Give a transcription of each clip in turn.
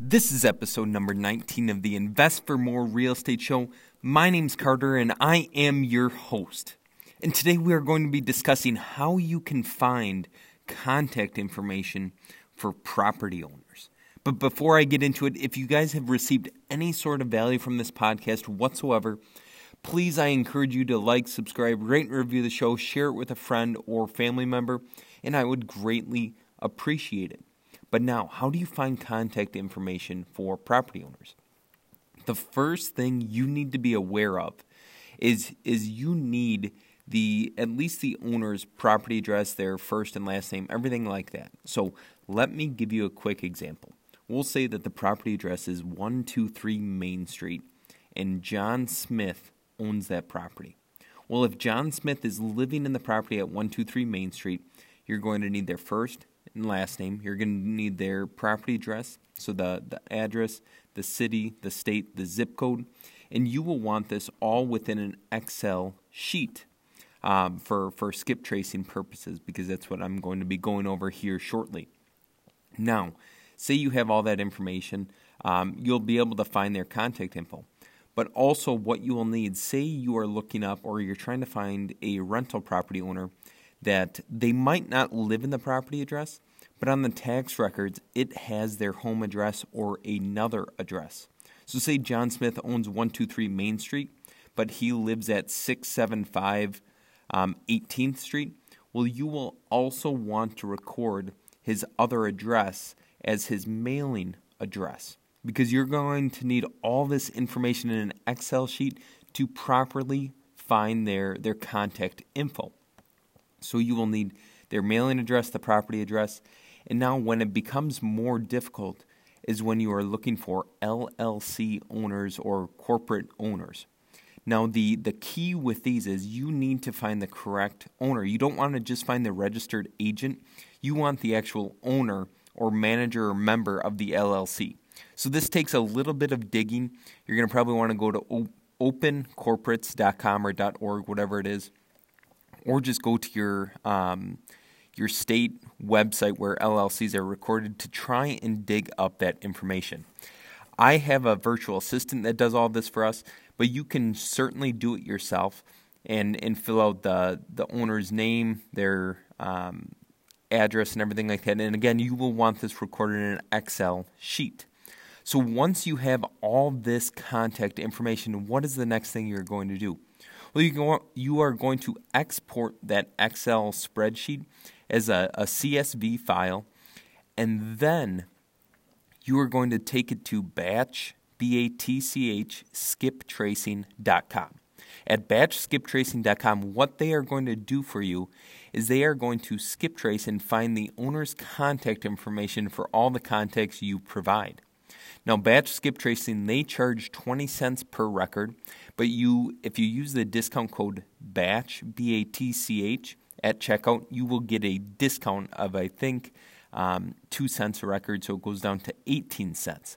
This is episode number 19 of the Invest for More Real Estate Show. My name's Carter and I am your host. And today we are going to be discussing how you can find contact information for property owners. But before I get into it, if you guys have received any sort of value from this podcast whatsoever, please I encourage you to like, subscribe, rate, and review the show, share it with a friend or family member, and I would greatly appreciate it. But now, how do you find contact information for property owners? The first thing you need to be aware of is is you need the at least the owner's property address, their first and last name, everything like that. So let me give you a quick example. We'll say that the property address is 123 Main Street and John Smith owns that property. Well, if John Smith is living in the property at 123 Main Street, you're going to need their first and last name. You're going to need their property address, so the, the address, the city, the state, the zip code, and you will want this all within an Excel sheet um, for, for skip tracing purposes because that's what I'm going to be going over here shortly. Now, say you have all that information, um, you'll be able to find their contact info. But also, what you will need, say you are looking up or you're trying to find a rental property owner that they might not live in the property address, but on the tax records, it has their home address or another address. So, say John Smith owns 123 Main Street, but he lives at 675 um, 18th Street. Well, you will also want to record his other address as his mailing address because you're going to need all this information in an Excel sheet to properly find their, their contact info. So you will need their mailing address, the property address, and now when it becomes more difficult is when you are looking for LLC owners or corporate owners. Now the the key with these is you need to find the correct owner. You don't want to just find the registered agent. You want the actual owner or manager or member of the LLC. So this takes a little bit of digging. You're going to probably want to go to opencorporates.com or .org, whatever it is, or just go to your um, your state website where LLCs are recorded to try and dig up that information. I have a virtual assistant that does all this for us, but you can certainly do it yourself and, and fill out the, the owner's name, their um, address, and everything like that. And again, you will want this recorded in an Excel sheet. So once you have all this contact information, what is the next thing you're going to do? Well, you, go, you are going to export that Excel spreadsheet as a, a CSV file, and then you are going to take it to batch, B A T C H, skiptracing.com. At batchskiptracing.com, what they are going to do for you is they are going to skip trace and find the owner's contact information for all the contacts you provide. Now, batch skip tracing, they charge 20 cents per record, but you if you use the discount code BATCH, B A T C H, at checkout, you will get a discount of, I think, um, 2 cents a record, so it goes down to 18 cents.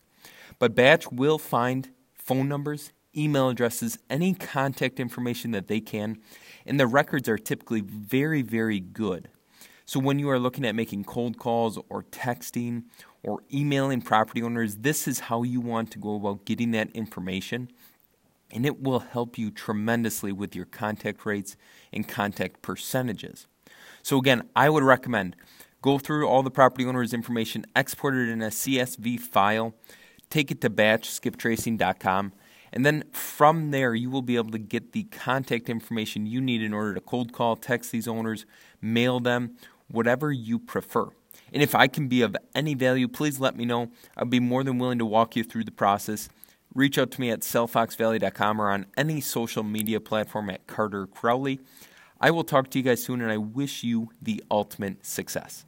But Batch will find phone numbers, email addresses, any contact information that they can, and the records are typically very, very good. So when you are looking at making cold calls or texting or emailing property owners, this is how you want to go about getting that information and it will help you tremendously with your contact rates and contact percentages. So, again, I would recommend go through all the property owner's information, export it in a CSV file, take it to batchskiptracing.com, and then from there you will be able to get the contact information you need in order to cold call, text these owners, mail them, whatever you prefer. And if I can be of any value, please let me know. I'd be more than willing to walk you through the process reach out to me at sellfoxvalley.com or on any social media platform at Carter Crowley. I will talk to you guys soon, and I wish you the ultimate success.